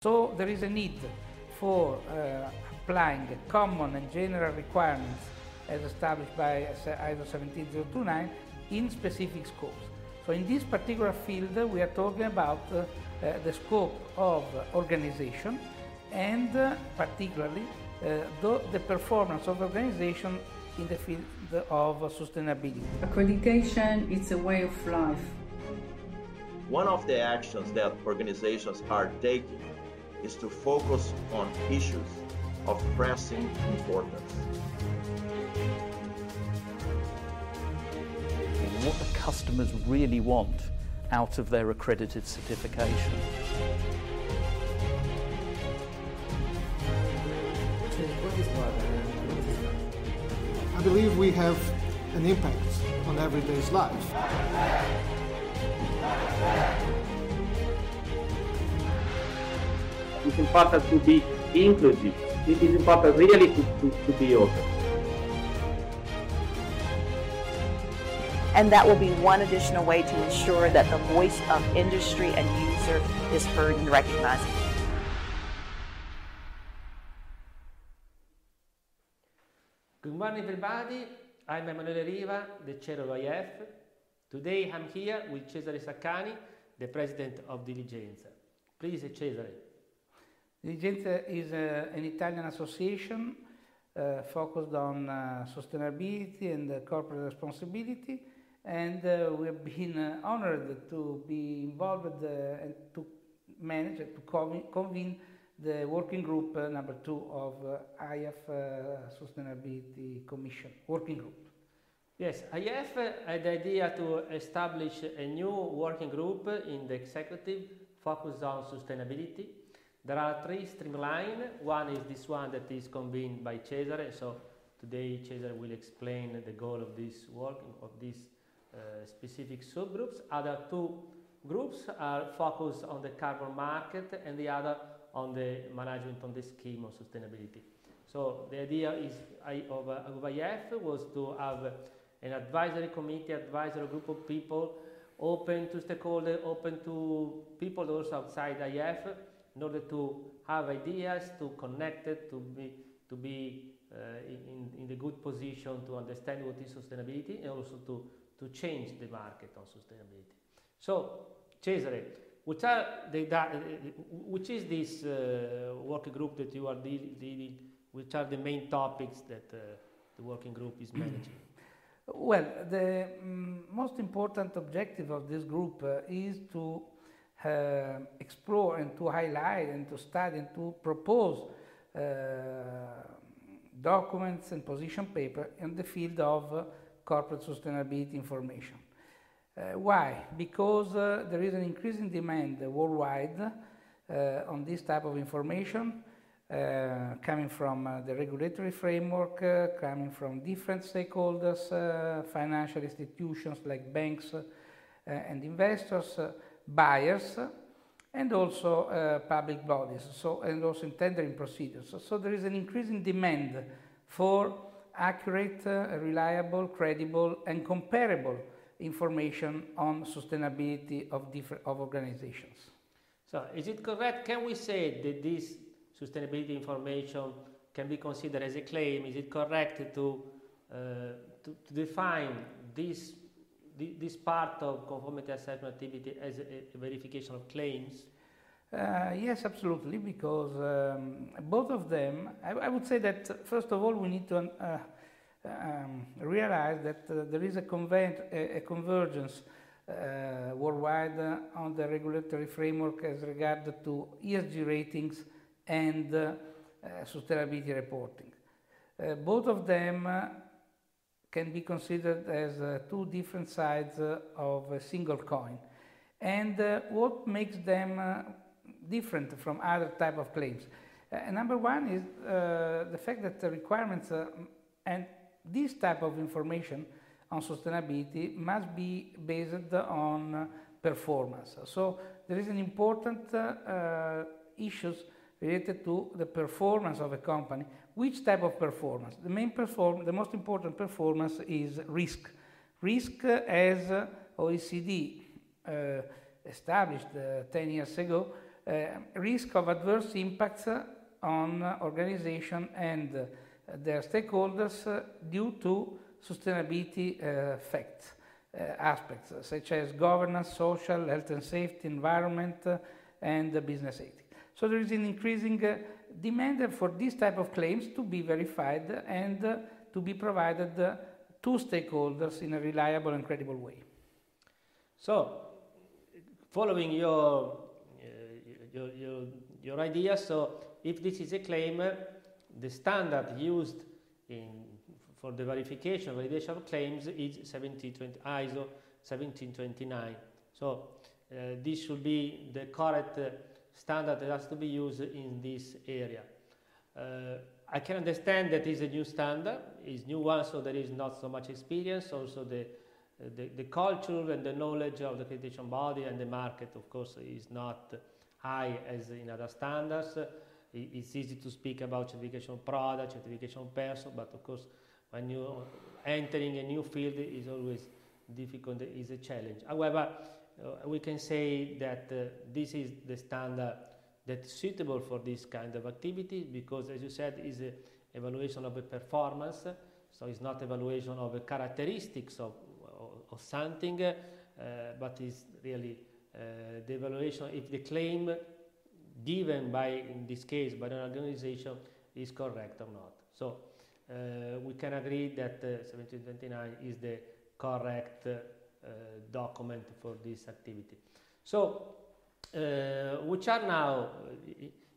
So there is a need for uh, applying common and general requirements as established by ISO 17029 in specific scopes. So in this particular field we are talking about uh, the scope of organization and uh, particularly uh, the, the performance of organization in the field of sustainability. Accreditation is a way of life. One of the actions that organizations are taking is to focus on issues of pressing importance. What the customers really want out of their accredited certification. I believe we have an impact on everyday's life. It's important to be inclusive. It is important really to, to, to be open. And that will be one additional way to ensure that the voice of industry and user is heard and recognized. Good morning, everybody. I'm Emanuele Riva, the chair of IAF. Today I'm here with Cesare Saccani, the president of Diligenza. Please, Cesare. Diligenza is uh, an Italian association uh, focused on uh, sustainability and corporate responsibility, and uh, we have been uh, honored to be involved uh, and to manage, to convene the working group uh, number two of uh, IAF uh, Sustainability Commission working group. Yes, IAF had the idea to establish a new working group in the executive focused on sustainability. There are three streamlines. One is this one that is convened by Cesare. So today Cesare will explain the goal of this work, of these uh, specific subgroups. Other two groups are focused on the carbon market and the other on the management on the scheme of sustainability. So the idea is of, IAF was to have an advisory committee, advisory group of people open to stakeholders, open to people also outside IAF in order to have ideas, to connect it, to be, to be uh, in, in the good position to understand what is sustainability and also to, to change the market on sustainability. So, Cesare, which are the, which is this uh, working group that you are dealing, with which are the main topics that uh, the working group is managing? Well, the um, most important objective of this group uh, is to uh, explore and to highlight and to study and to propose uh, documents and position paper in the field of uh, corporate sustainability information. Uh, why? Because uh, there is an increasing demand worldwide uh, on this type of information coming from the regulatory framework, coming from different stakeholders, financial institutions like banks and investors, buyers, and also public bodies, so, and also in tendering procedures. So, so there is an increasing demand for accurate, reliable, credible, and comparable information on sustainability of different of organizations. So is it correct? Can we say that this sustainability information can be considered as a claim? Is it correct to uh, to, to, define this this part of conformity assessment activity as a, a verification of claims? Uh, yes, absolutely, because um, both of them, I, I, would say that first of all, we need to uh, um, realize that uh, there is a, a, a convergence uh, worldwide on the regulatory framework as regard to ESG ratings and uh, sustainability reporting. Uh, both of them can be considered as uh, two different sides uh, of a single coin. And uh, what makes them different from other type of claims? number one is the fact that the requirements and this type of information on sustainability must be based on performance. So there is an important uh, issues related to the performance of a company. Which type of performance? The main perform, the most important performance is risk. Risk, uh, as OECD uh, established uh, 10 years ago, risk of adverse impacts on organization and their stakeholders due to sustainability. Uh, aspects such as governance, social, health and safety, environment, uh, and business ethics. So there is an increasing uh, demand for this type of claims to be verified and to be provided to stakeholders in a reliable and credible way. So, following your, your, your, your idea, so if this is a claim, the standard used in for the verification, of validation of claims is 1720, ISO 1729. So uh, this should be the correct uh, standard that has to be used in this area. Uh, I can understand that is a new standard, is new one, so there is not so much experience. Also, the, the, the culture and the knowledge of the accreditation body and the market, of course, is not high as in other standards. It's easy to speak about certification product, certification person, but of course, when you're entering a new field is always difficult, is a challenge. However, we can say that uh, this is the standard that's suitable for this kind of activity because, as you said, is a evaluation of a performance. So it's not evaluation of the characteristics of, of, of something, uh, but is really uh, the evaluation if the claim given by, in this case, by an organization is correct or not. So uh, we can agree that 1729 uh, is the correct uh, Uh, document for this activity. So, uh, which are now,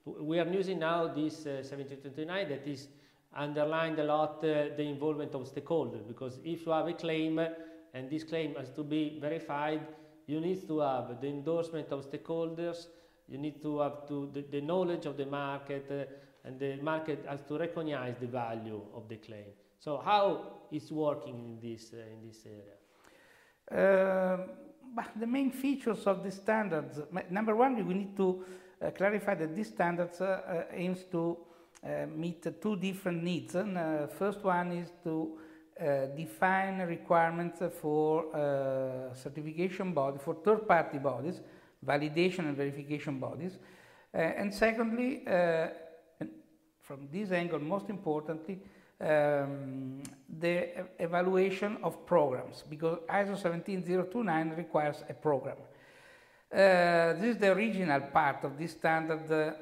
uh, we are using now this 1729 that is underlined a lot the involvement of stakeholders because if you have a claim and this claim has to be verified, you need to have the endorsement of stakeholders, you need to have to the, the knowledge of the market, uh, and the market has to recognize the value of the claim. So how is working in this, uh, in this area? Uh, the main features of the standards, number one, we need to uh, clarify that these standards uh, uh, aims to uh, meet two different needs. And, first one is to define requirements for certification bodies, for third-party bodies, validation and verification bodies. and secondly, from this angle, most importantly, um, the evaluation of programs, because ISO 17029 requires a program. Uh, this is the original part of this standard uh,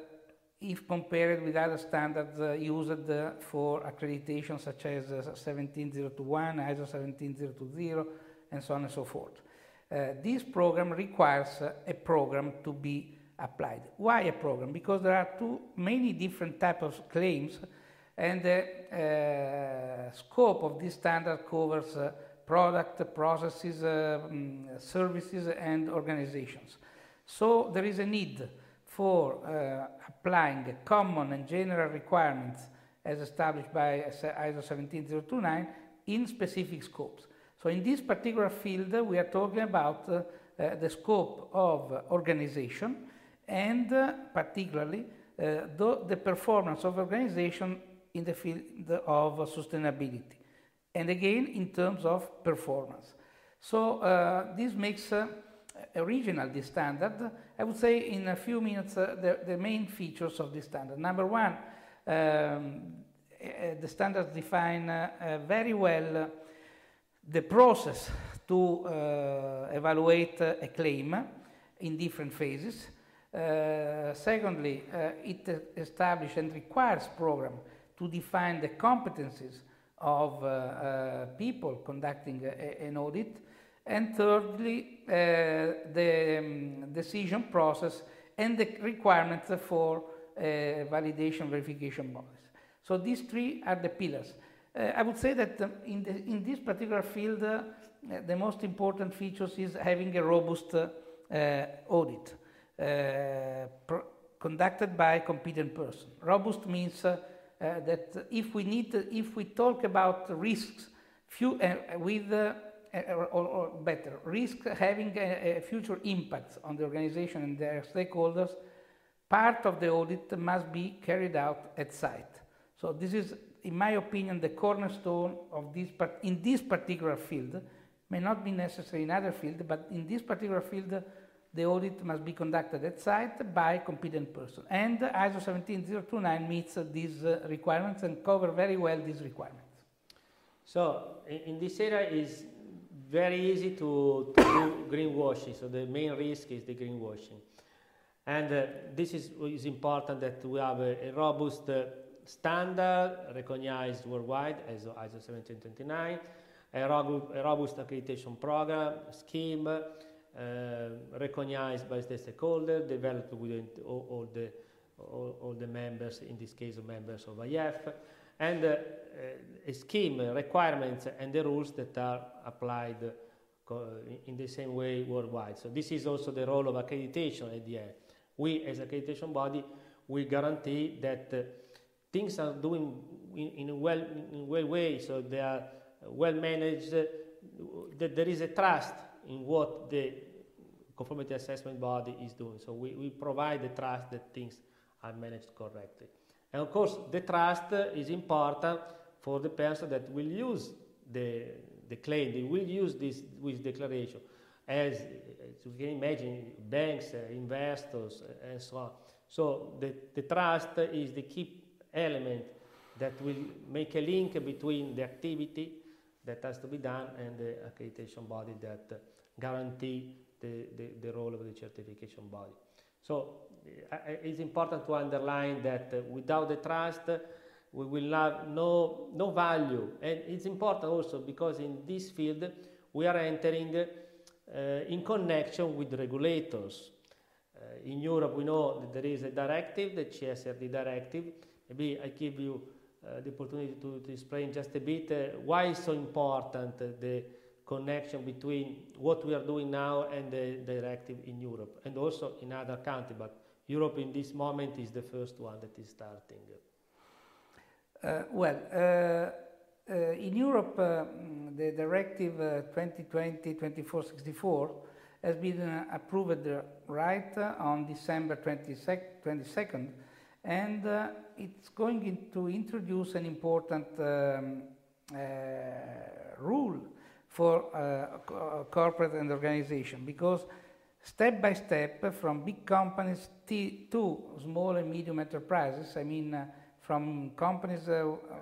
if compared with other standards uh, used uh, for accreditation such as 17021, ISO 17020, and so on and so forth. Uh, this program requires uh, a program to be applied. Why a program? Because there are too many different types of claims and the uh, scope of this standard covers uh, product, processes, um, services and organizations. So there is a need for applying common and general requirements as established by ISO 17029 in specific scopes. So in this particular field, we are talking about uh, uh, the scope of organization and uh, particularly the, the, performance of organization in the field of sustainability. And again, in terms of performance. So uh, this makes original this standard. I would say in a few minutes the, the, main features of this standard. Number one, um, the standards define uh, very well uh, the process to uh, evaluate a claim in different phases. Uh, secondly, uh, it establishes and requires program to define the competencies of uh, uh people conducting a, an audit. And thirdly, uh, the um, decision process and the requirements for validation verification bodies. So these three are the pillars. I would say that um, in, the, in this particular field, the most important features is having a robust audit. Uh, conducted by a competent person. Robust means uh, uh, Uh, that if we need, to, if we talk about risks few, uh, with uh, or, or, better, risk having a, a, future impact on the organization and their stakeholders, part of the audit must be carried out at site. So this is, in my opinion, the cornerstone of this part, in this particular field. May not be necessary in other fields, but in this particular field, the audit must be conducted at site by competent person. And ISO 17029 meets these uh, requirements and cover very well these requirements. So in, this area is very easy to, to do greenwashing. So the main risk is the greenwashing. And uh, this is, is important that we have a, a robust uh, standard recognized worldwide as ISO 17029, a, a robust accreditation program, scheme, recognized by the stakeholder, developed with all, all the, all, all, the members, in this case members of IAF, and uh, a scheme, requirements and the rules that are applied in the same way worldwide. So this is also the role of accreditation at the end. We as accreditation body, we guarantee that uh, things are doing in, in, a well, in well way, so they are well managed, uh, that there is a trust in what the conformity assessment body is doing. So we, we provide the trust that things are managed correctly. And of course, the trust is important for the person that will use the, the claim, they will use this with declaration. As, as you can imagine, banks, uh, investors, uh, and so on. So the, the trust is the key element that will make a link between the activity that has to be done and the accreditation body that guarantee the, the, the role of the certification body. So uh, it's important to underline that uh, without the trust, we will have no, no value. And it's important also because in this field, we are entering uh, in connection with regulators. Uh, in Europe, we know that there is a directive, the CSRD directive, Maybe I give you uh, the opportunity to, to, explain just a bit uh, why it's so important uh, the connection between what we are doing now and the directive in Europe and also in other countries. But Europe in this moment is the first one that is starting. Uh, well, uh, uh, in Europe, the directive 2020-2464 has been approved right on December 22nd and uh, it's going to introduce an important um, uh, rule for uh, uh, corporate and organization. Because step by step from big companies to small and medium enterprises, I mean from companies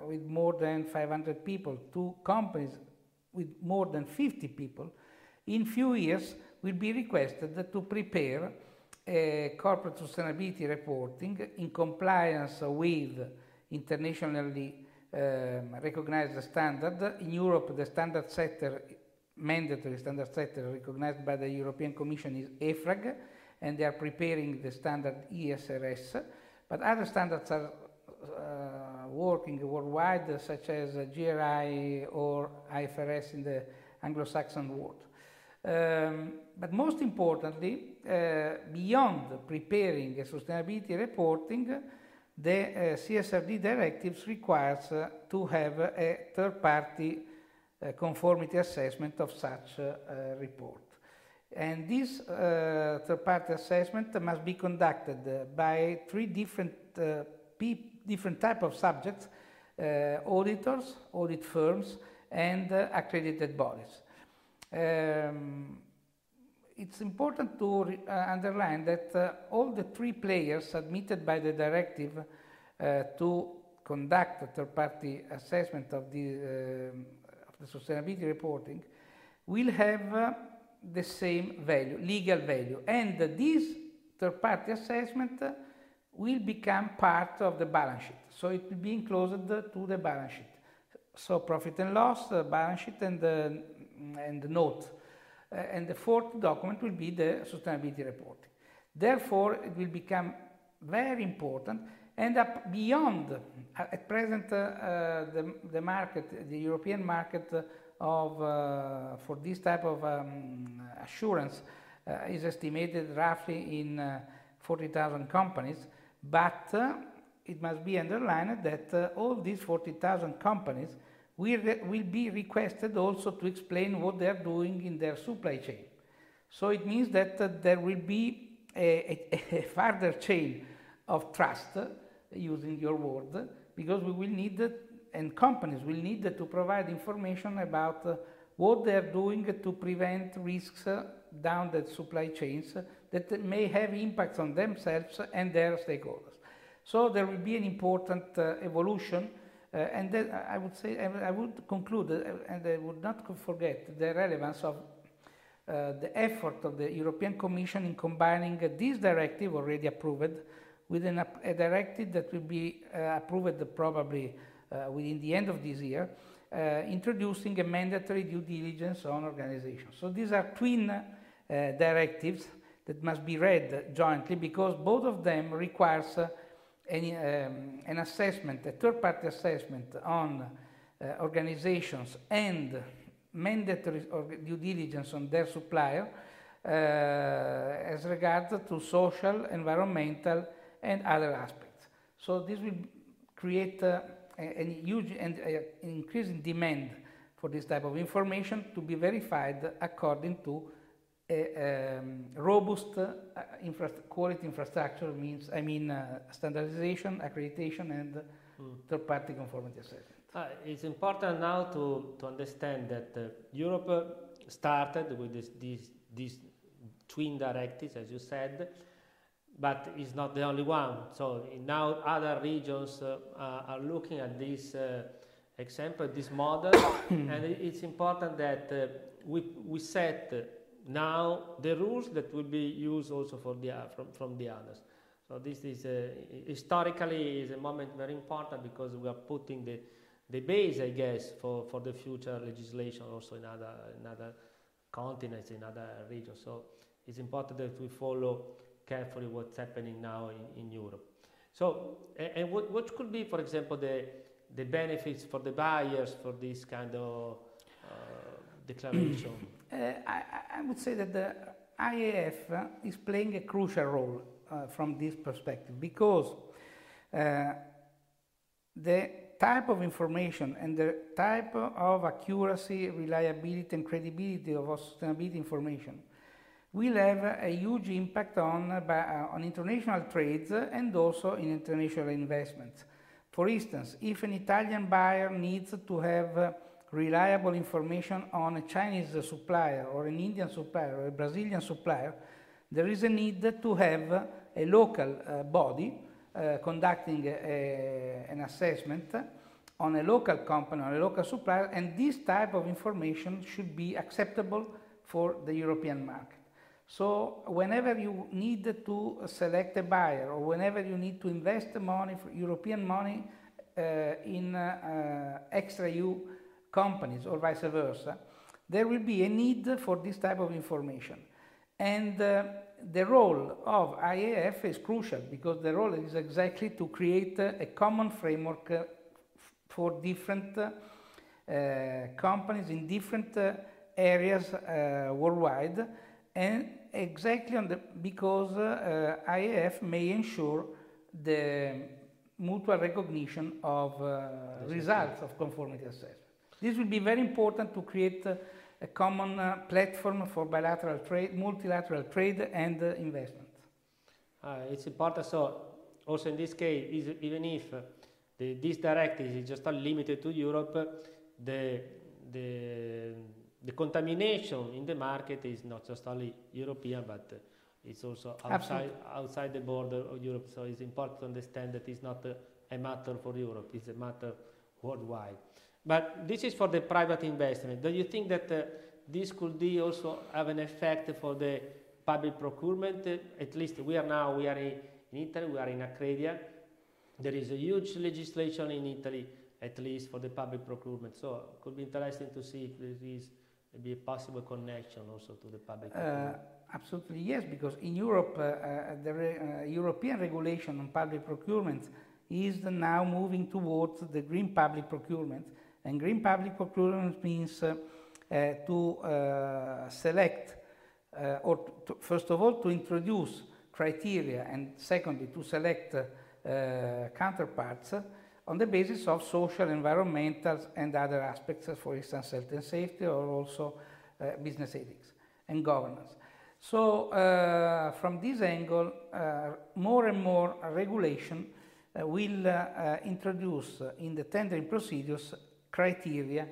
with more than 500 people to companies with more than 50 people, in few years will be requested to prepare corporate sustainability reporting in compliance with internationally um, recognized standard. In Europe, the standard setter, mandatory standard setter recognized by the European Commission is EFRAG, and they are preparing the standard ESRS. But other standards are uh, working worldwide, such as GRI or IFRS in the Anglo-Saxon world. Um, but most importantly, beyond preparing a sustainability reporting, the uh, CSRD directives requires uh, to have a third-party uh, conformity assessment of such uh, report. And this uh, third-party assessment must be conducted by three different, different type of subjects, auditors, audit firms, and accredited bodies. Um, it's important to uh, underline that uh, all the three players admitted by the directive uh, to conduct a third-party assessment of the, uh, of the, sustainability reporting will have uh, the same value, legal value, and this third-party assessment will become part of the balance sheet. So it will be enclosed to the balance sheet. So profit and loss, balance sheet, and and note. Uh, and the fourth document will be the sustainability reporting. Therefore, it will become very important and up beyond, uh, at present, uh, the, the market, the European market of, for this type of um, assurance is estimated roughly in 40,000 companies, but it must be underlined that all these 40,000 companies will, will be requested also to explain what they are doing in their supply chain. So it means that uh, there will be a, a, a, further chain of trust, uh, using your word, because we will need, uh, and companies will need to provide information about uh, what they are doing to prevent risks uh, down the supply chains that may have impacts on themselves and their stakeholders. So there will be an important uh, evolution, and then I would say I would conclude, uh, and I would not forget the relevance of uh, the effort of the European Commission in combining uh, this directive already approved with an, a directive that will be uh, approved probably within the end of this year, introducing a mandatory due diligence on organizations. So these are twin directives that must be read jointly because both of them requires any, um, an assessment, a third-party assessment on uh, organizations and mandatory due diligence on their supplier uh, as regards to social, environmental, and other aspects. So this will create uh, a, a, huge and increasing demand for this type of information to be verified according to a um, robust uh, infra quality infrastructure means I mean uh, standardization, accreditation, and mm. third-party conformity assessment. Uh, it's important now to, to understand that uh, Europe uh, started with this, these, these twin directives, as you said, but it's not the only one. So now other regions uh, are looking at this uh, example, this model, and it's important that uh, we, we set now the rules that will be used also for the, from, from the others. So this is historically is a moment very important because we are putting the the base, I guess, for, for the future legislation also in other, in other continents, in other regions. So it's important that we follow carefully what's happening now in, in Europe. So, and, and what, what could be, for example, the, the benefits for the buyers for this kind of uh, declaration? uh, I, I, would say that the IAF is playing a crucial role uh, from this perspective because uh, the type of information and the type of accuracy, reliability, and credibility of sustainability information will have a huge impact on, uh, on international trades and also in international investments. For instance, if an Italian buyer needs to have reliable information on a Chinese supplier or an Indian supplier or a Brazilian supplier, there is a need to have a local uh, body uh, conducting a, an assessment on a local company, on a local supplier, and this type of information should be acceptable for the European market. So whenever you need to select a buyer or whenever you need to invest money, European money, uh, in uh, extra EU companies or vice versa, there will be a need for this type of information. And uh, the role of IAF is crucial because the role is exactly to create a common framework uh, for different uh, companies in different uh, areas uh, worldwide and exactly on the, because IAF may ensure the mutual recognition of results of conformity assessment. This will be very important to create a common uh, platform for bilateral trade, multilateral trade and uh, investment. Uh, it's important. So, also in this case, even if the, this directive is just limited to Europe, the, the, the contamination in the market is not just only European, but it's also outside, outside the border of Europe. So, it's important to understand that it's not a, a matter for Europe; it's a matter worldwide. But this is for the private investment. Do you think that uh, this could be also have an effect for the public procurement? Uh, at least we are now, we are in, in Italy, we are in Accredia. There is a huge legislation in Italy, at least for the public procurement. So it could be interesting to see if there is maybe a possible connection also to the public uh, procurement. Uh, absolutely yes, because in Europe, uh, uh the re uh, European regulation on public procurement is now moving towards the green public procurement and green public procurement means uh, uh, to uh, select, or to, first of all, to introduce criteria, and secondly, to select counterparts on the basis of social, environmental, and other aspects, for instance, health and safety, or also business ethics and governance. So, uh, from this angle, uh, more and more regulation uh, will introduce in the tendering procedures criteria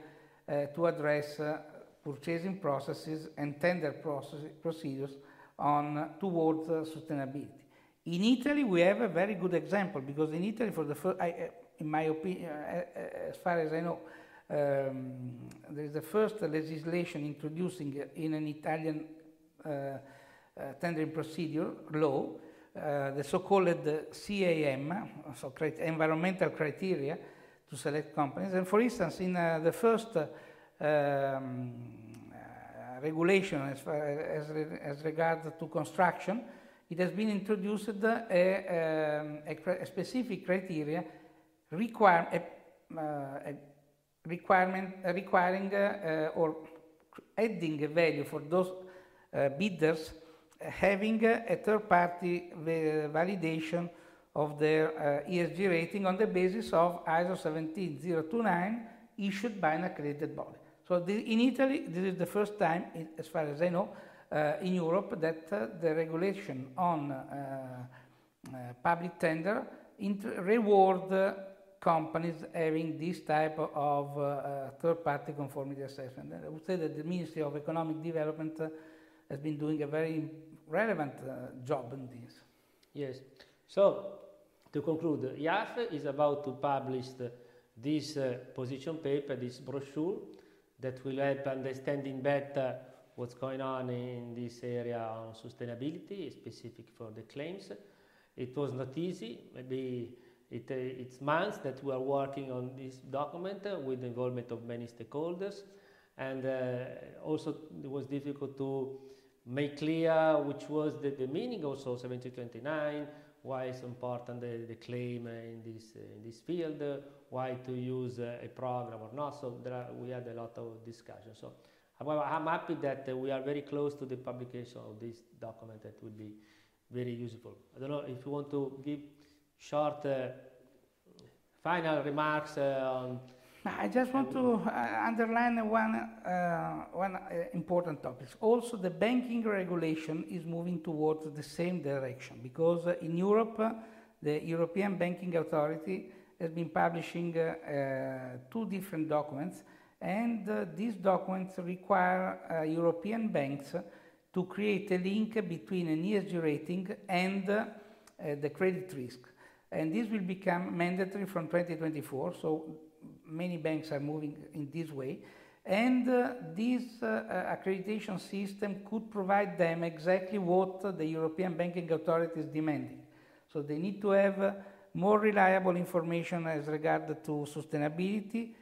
uh, to address uh, purchasing processes and tender process, procedures on towards sustainability. In Italy, we have a very good example because in Italy, for the first, I, in my opinion, as far as I know, um, there is the first legislation introducing in an Italian uh, uh, tendering procedure law, uh, the so-called CAM, so environmental criteria to select companies. And for instance, in uh, the first um, uh, regulation as, as, as regards to construction, it has been introduced a, um, a, a specific criteria require, a, uh, a requirement, uh, requiring uh, or adding a value for those uh, bidders having a third-party validation of their ESG rating on the basis of ISO 17029 issued by an accredited body. So the, in Italy, this is the first time, as far as I know, uh, in Europe that uh, the regulation on uh, public tender reward companies having this type of uh, third-party conformity assessment. And I would say that the Ministry of Economic Development uh, has been doing a very relevant uh, job in this. Yes. So, to conclude, IAF is about to publish the, this position paper, this brochure, that will help understanding better what's going on in this area on sustainability, specific for the claims. It was not easy. Maybe it, uh, it's months that we are working on this document uh, with the involvement of many stakeholders. And uh, also it was difficult to make clear which was the, the meaning also 1729, why it's important the, the claim in this, in this field, why to use a program or not. So are, we had a lot of discussion. So However, I'm happy that uh, we are very close to the publication of this document that will be very useful. I don't know if you want to give short uh, final remarks uh, on. I just want to uh, underline one, uh, one uh, important topic. Also, the banking regulation is moving towards the same direction because in Europe, the European Banking Authority has been publishing two different documents and uh, these documents require uh, European banks to create a link between an ESG rating and uh, the credit risk. And this will become mandatory from 2024, so many banks are moving in this way. And uh, this uh, accreditation system could provide them exactly what the European Banking Authority is demanding. So they need to have more reliable information as regard to sustainability,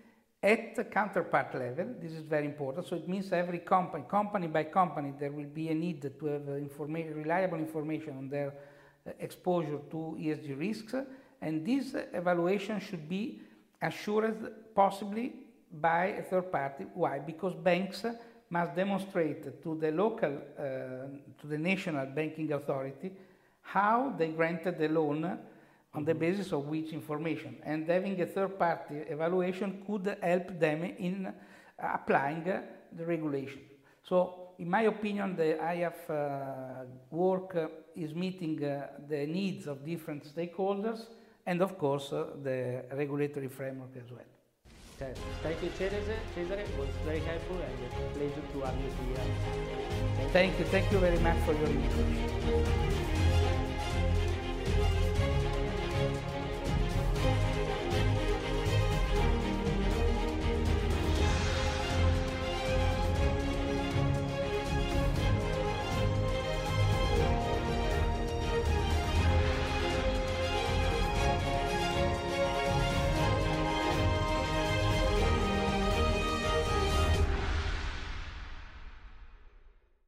at the counterpart level, this is very important. So it means every company, company by company, there will be a need to have informa- reliable information on their uh, exposure to ESG risks, and this evaluation should be assured possibly by a third party. Why? Because banks must demonstrate to the local, uh, to the national banking authority, how they granted the loan on the basis of which information. And having a third party evaluation could help them in applying the regulation. So, in my opinion, the IAF uh, work uh, is meeting uh, the needs of different stakeholders and, of course, uh, the regulatory framework as well. Thank you, Cesare. Cesare it was very helpful and a pleasure to have you here. Thank, thank you. Thank you very much for your invitation.